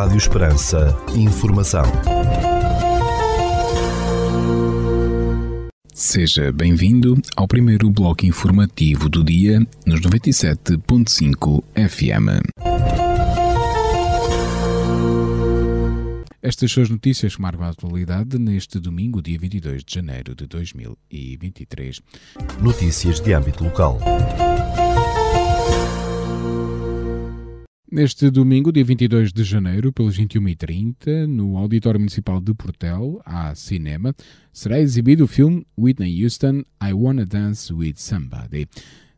Rádio Esperança. Informação. Seja bem-vindo ao primeiro bloco informativo do dia nos 97.5 FM. Estas são as notícias que marcam a atualidade neste domingo, dia 22 de janeiro de 2023. Notícias de âmbito local. Neste domingo, dia 22 de janeiro, pelas 21h30, no Auditório Municipal de Portel, há cinema, será exibido o filme Whitney Houston, I Wanna Dance With Somebody.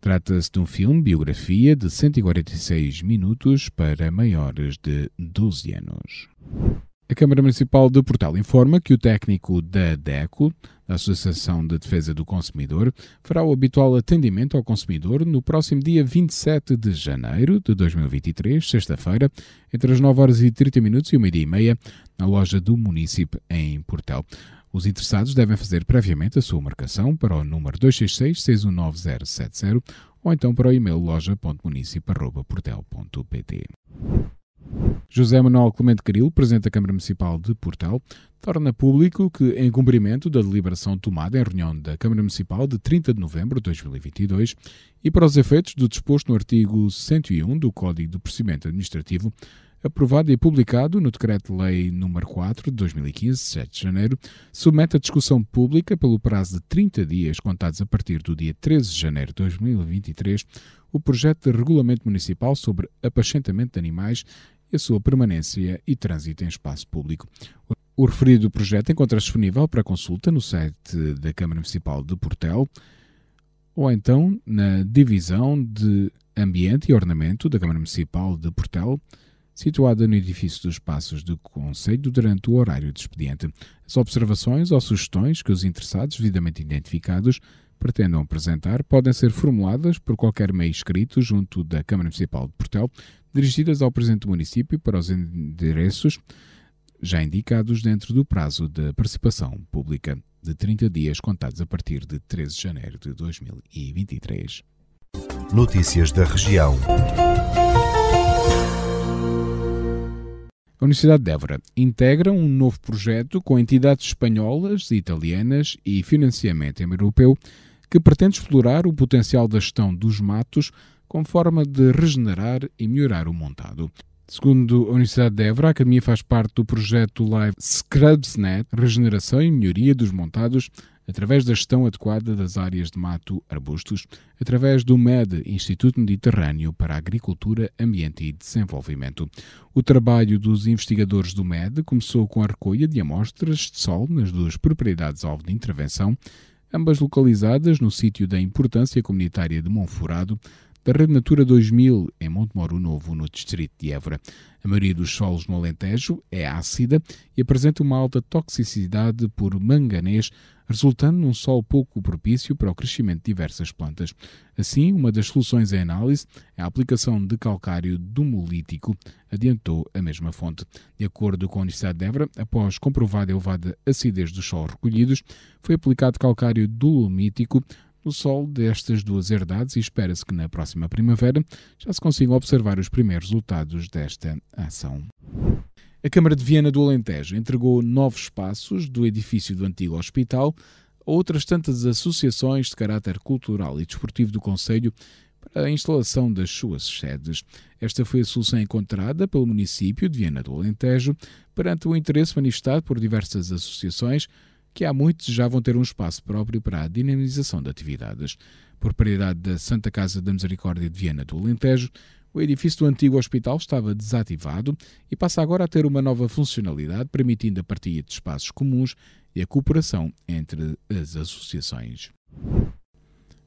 Trata-se de um filme biografia de 146 minutos para maiores de 12 anos. A Câmara Municipal de Portal informa que o técnico da DECO, da Associação de Defesa do Consumidor, fará o habitual atendimento ao consumidor no próximo dia 27 de janeiro de 2023, sexta-feira, entre as 9 horas e 30 minutos e 1 dia e meia, na loja do município em Portel. Os interessados devem fazer previamente a sua marcação para o número 266-619070 ou então para o e-mail loja.municip.portel.pt. José Manuel Clemente Caril, Presidente da Câmara Municipal de Portel, torna público que, em cumprimento da deliberação tomada em reunião da Câmara Municipal de 30 de novembro de 2022 e para os efeitos do disposto no artigo 101 do Código de Procedimento Administrativo, aprovado e publicado no Decreto-Lei nº 4 de 2015, 7 de janeiro, submete a discussão pública pelo prazo de 30 dias contados a partir do dia 13 de janeiro de 2023 o projeto de regulamento municipal sobre apacentamento de animais a sua permanência e trânsito em espaço público. O referido projeto encontra-se disponível para consulta no site da Câmara Municipal de Portel ou então na Divisão de Ambiente e Ornamento da Câmara Municipal de Portel, situada no edifício dos Passos do Conselho durante o horário de expediente. As observações ou sugestões que os interessados, devidamente identificados, pretendam apresentar podem ser formuladas por qualquer meio escrito junto da Câmara Municipal de Portel dirigidas ao Presidente do Município para os endereços já indicados dentro do prazo de participação pública de 30 dias contados a partir de 13 de janeiro de 2023. Notícias da região. A Universidade de Évora integra um novo projeto com entidades espanholas, italianas e financiamento europeu que pretende explorar o potencial da gestão dos matos como forma de regenerar e melhorar o montado. Segundo a Universidade de Évora, a Academia faz parte do projeto Live ScrubsNet, regeneração e melhoria dos montados através da gestão adequada das áreas de mato arbustos, através do MED, Instituto Mediterrâneo para Agricultura, Ambiente e Desenvolvimento. O trabalho dos investigadores do MED começou com a recolha de amostras de sol nas duas propriedades-alvo de intervenção, ambas localizadas no sítio da importância comunitária de Monforado, da Rede Natura 2000 em Montemoro Novo, no distrito de Évora. A maioria dos solos no Alentejo é ácida e apresenta uma alta toxicidade por manganês, resultando num solo pouco propício para o crescimento de diversas plantas. Assim, uma das soluções em análise é a aplicação de calcário dumolítico, adiantou a mesma fonte. De acordo com a Universidade de Évora, após comprovada elevada acidez dos solos recolhidos, foi aplicado calcário dolomítico no sol destas duas herdades e espera-se que na próxima primavera já se consigam observar os primeiros resultados desta ação. A Câmara de Viana do Alentejo entregou novos espaços do edifício do antigo hospital a outras tantas associações de caráter cultural e desportivo do Conselho para a instalação das suas sedes. Esta foi a solução encontrada pelo município de Viana do Alentejo perante o interesse manifestado por diversas associações que há muitos já vão ter um espaço próprio para a dinamização de atividades. Por propriedade da Santa Casa da Misericórdia de Viena do Alentejo, o edifício do antigo hospital estava desativado e passa agora a ter uma nova funcionalidade, permitindo a partilha de espaços comuns e a cooperação entre as associações.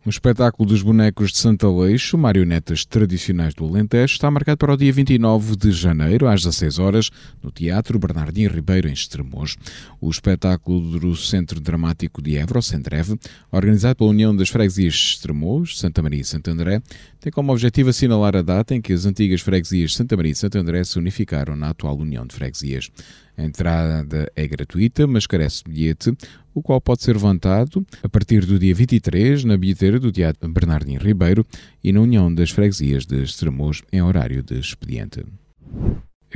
O espetáculo dos bonecos de Santa Leixo, marionetas tradicionais do Alentejo, está marcado para o dia 29 de janeiro, às 16 horas, no Teatro Bernardino Ribeiro, em Estremoz. O espetáculo do Centro Dramático de Évora, Centreve, organizado pela União das Freguesias de Estremoz, Santa Maria e Santo André, tem como objetivo assinalar a data em que as antigas freguesias de Santa Maria e Santo André se unificaram na atual União de Freguesias. A entrada é gratuita, mas carece de bilhete, o qual pode ser levantado a partir do dia 23 na bilheteira do Teatro Bernardino Ribeiro e na União das Freguesias de Estremoz em horário de expediente.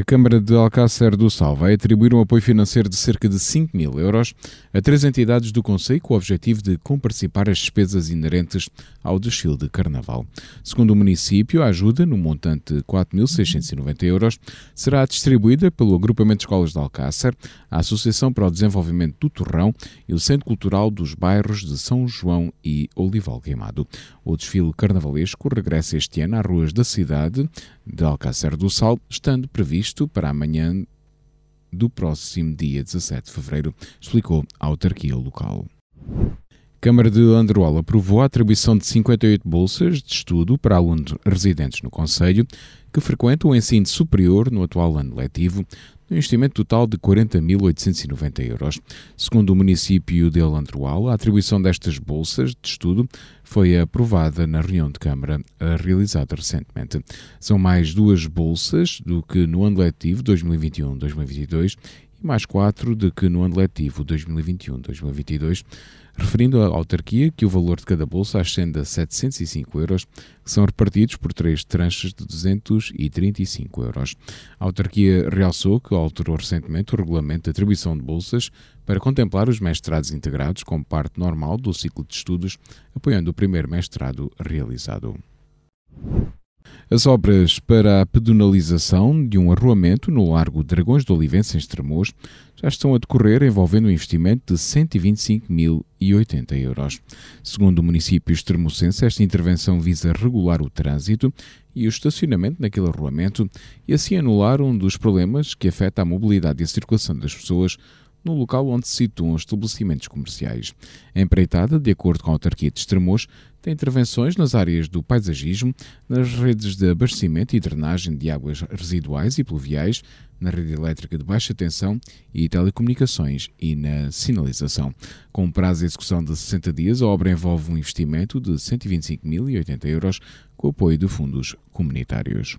A Câmara de Alcácer do Sal vai atribuir um apoio financeiro de cerca de 5 mil euros a três entidades do Conselho com o objetivo de comparticipar as despesas inerentes ao desfile de Carnaval. Segundo o município, a ajuda, no montante de 4.690 euros, será distribuída pelo Agrupamento de Escolas de Alcácer, a Associação para o Desenvolvimento do Torrão e o Centro Cultural dos Bairros de São João e Olival Queimado. O desfile carnavalesco regressa este ano às ruas da cidade de Alcácer do Sal, estando previsto para amanhã do próximo dia 17 de fevereiro, explicou a autarquia local. Câmara de Androal aprovou a atribuição de 58 bolsas de estudo para alunos residentes no Conselho que frequentam o ensino superior no atual ano letivo, no investimento total de 40.890 euros. Segundo o município de Alandroal, a atribuição destas bolsas de estudo foi aprovada na reunião de Câmara realizada recentemente. São mais duas bolsas do que no ano letivo 2021-2022 e mais quatro do que no ano letivo 2021-2022 referindo à autarquia que o valor de cada bolsa ascende a 705 euros, que são repartidos por três tranches de 235 euros. A autarquia realçou que alterou recentemente o regulamento de atribuição de bolsas para contemplar os mestrados integrados como parte normal do ciclo de estudos, apoiando o primeiro mestrado realizado. As obras para a pedonalização de um arruamento no Largo Dragões de Olivença, em Estremoz, já estão a decorrer, envolvendo um investimento de 125.080 euros. Segundo o município extremocense, esta intervenção visa regular o trânsito e o estacionamento naquele arruamento e assim anular um dos problemas que afeta a mobilidade e a circulação das pessoas no local onde se situam os estabelecimentos comerciais. A empreitada, de acordo com a autarquia de Estremoz, tem intervenções nas áreas do paisagismo, nas redes de abastecimento e drenagem de águas residuais e pluviais, na rede elétrica de baixa tensão e telecomunicações e na sinalização. Com prazo de execução de 60 dias, a obra envolve um investimento de 125.080 euros com apoio de fundos comunitários.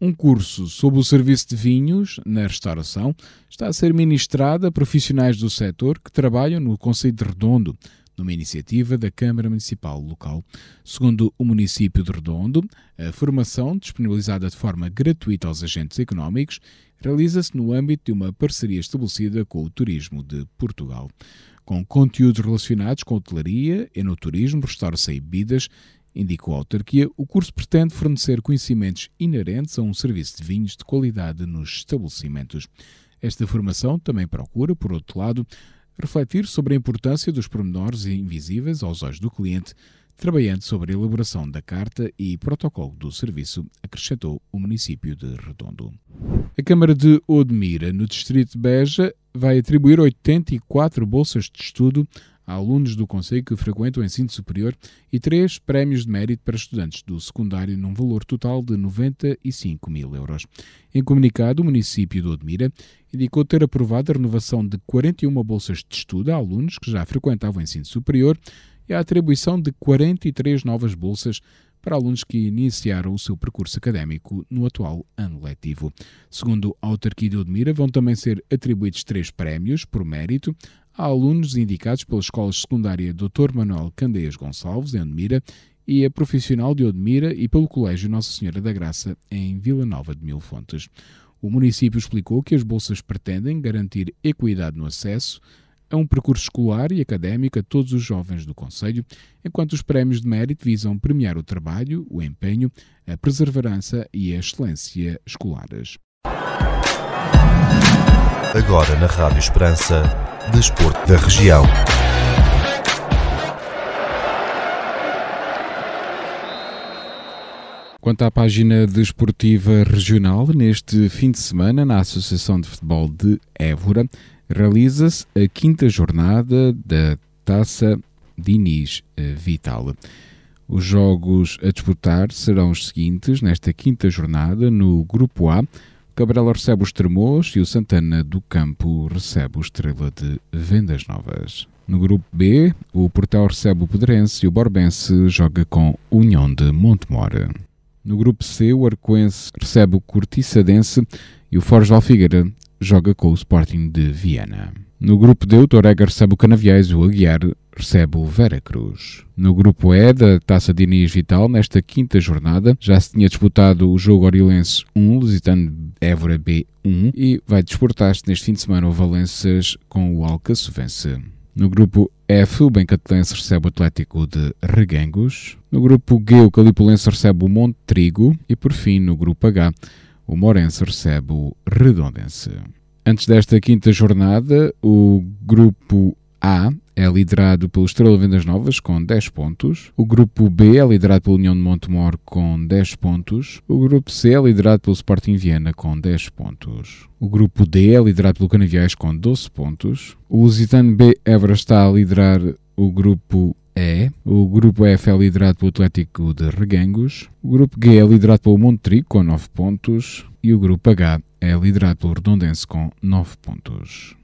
Um curso sobre o serviço de vinhos na restauração está a ser ministrado a profissionais do setor que trabalham no Conselho de Redondo, numa iniciativa da Câmara Municipal local. Segundo o município de Redondo, a formação, disponibilizada de forma gratuita aos agentes económicos, realiza-se no âmbito de uma parceria estabelecida com o Turismo de Portugal. Com conteúdos relacionados com hotelaria, enoturismo, restauração e bebidas, Indicou a autarquia, o curso pretende fornecer conhecimentos inerentes a um serviço de vinhos de qualidade nos estabelecimentos. Esta formação também procura, por outro lado, refletir sobre a importância dos pormenores invisíveis aos olhos do cliente, trabalhando sobre a elaboração da carta e protocolo do serviço, acrescentou o município de Redondo. A Câmara de Odmira, no distrito de Beja, vai atribuir 84 bolsas de estudo a alunos do Conselho que frequentam o ensino superior e três prémios de mérito para estudantes do secundário num valor total de 95 mil euros. Em comunicado, o município de Odmira indicou ter aprovado a renovação de 41 bolsas de estudo a alunos que já frequentavam o ensino superior e a atribuição de 43 novas bolsas para alunos que iniciaram o seu percurso académico no atual ano letivo. Segundo a autarquia de Odmira, vão também ser atribuídos três prémios por mérito a alunos indicados pela Escola Secundária Dr. Manuel Candeias Gonçalves, em Odmira, e a Profissional de Odmira e pelo Colégio Nossa Senhora da Graça, em Vila Nova de Mil Fontes. O município explicou que as bolsas pretendem garantir equidade no acesso a um percurso escolar e académico a todos os jovens do Conselho, enquanto os prémios de mérito visam premiar o trabalho, o empenho, a perseverança e a excelência escolares. Agora na Rádio Esperança desporto da região. Quanto à página desportiva regional, neste fim de semana, na Associação de Futebol de Évora, realiza-se a quinta jornada da Taça Diniz Vital. Os jogos a disputar serão os seguintes nesta quinta jornada no Grupo A. Cabrela recebe os Tremores e o Santana do Campo recebe o Estrela de Vendas Novas. No grupo B, o Portel recebe o Pedrense e o Borbense joga com União de Montemora. No grupo C, o Arcoense recebe o Cortiçadense e o Forge Alfigueira joga com o Sporting de Viana. No grupo D, o Torega recebe o Canaviais e o Aguiar recebe o Vera Cruz. No grupo E da Taça de Inês Vital, nesta quinta jornada, já se tinha disputado o jogo Oriolense 1, Lusitano Évora B1 e vai desportar-se neste fim de semana o Valenças com o Alcaçovense. No grupo F, o Bencatelense recebe o Atlético de Regangos. No grupo G, o Calipulense recebe o Monte Trigo. E por fim, no grupo H, o Morense recebe o Redondense. Antes desta quinta jornada, o grupo A é liderado pelo Estrela Vendas Novas com 10 pontos. O grupo B é liderado pela União de Montemor com 10 pontos. O grupo C é liderado pelo Sporting Viena com 10 pontos. O grupo D é liderado pelo Canaviais com 12 pontos. O Lusitano B Évora está a liderar o grupo E. O grupo F é liderado pelo Atlético de Regangos. O grupo G é liderado pelo Montrico com 9 pontos. E o grupo H é liderado pelo Redondense com 9 pontos.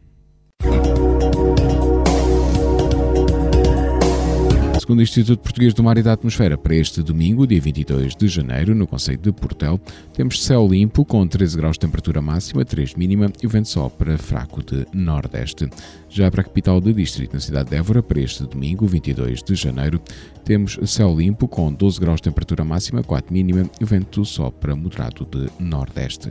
Segundo o Instituto Português do Mar e da Atmosfera, para este domingo, dia 22 de janeiro, no Conselho de Portel, temos céu limpo com 13 graus de temperatura máxima, 3 mínima e o vento sopra fraco de nordeste. Já para a capital do distrito, na cidade de Évora, para este domingo, 22 de janeiro, temos céu limpo com 12 graus de temperatura máxima, 4 mínima e o vento sopra moderado de nordeste.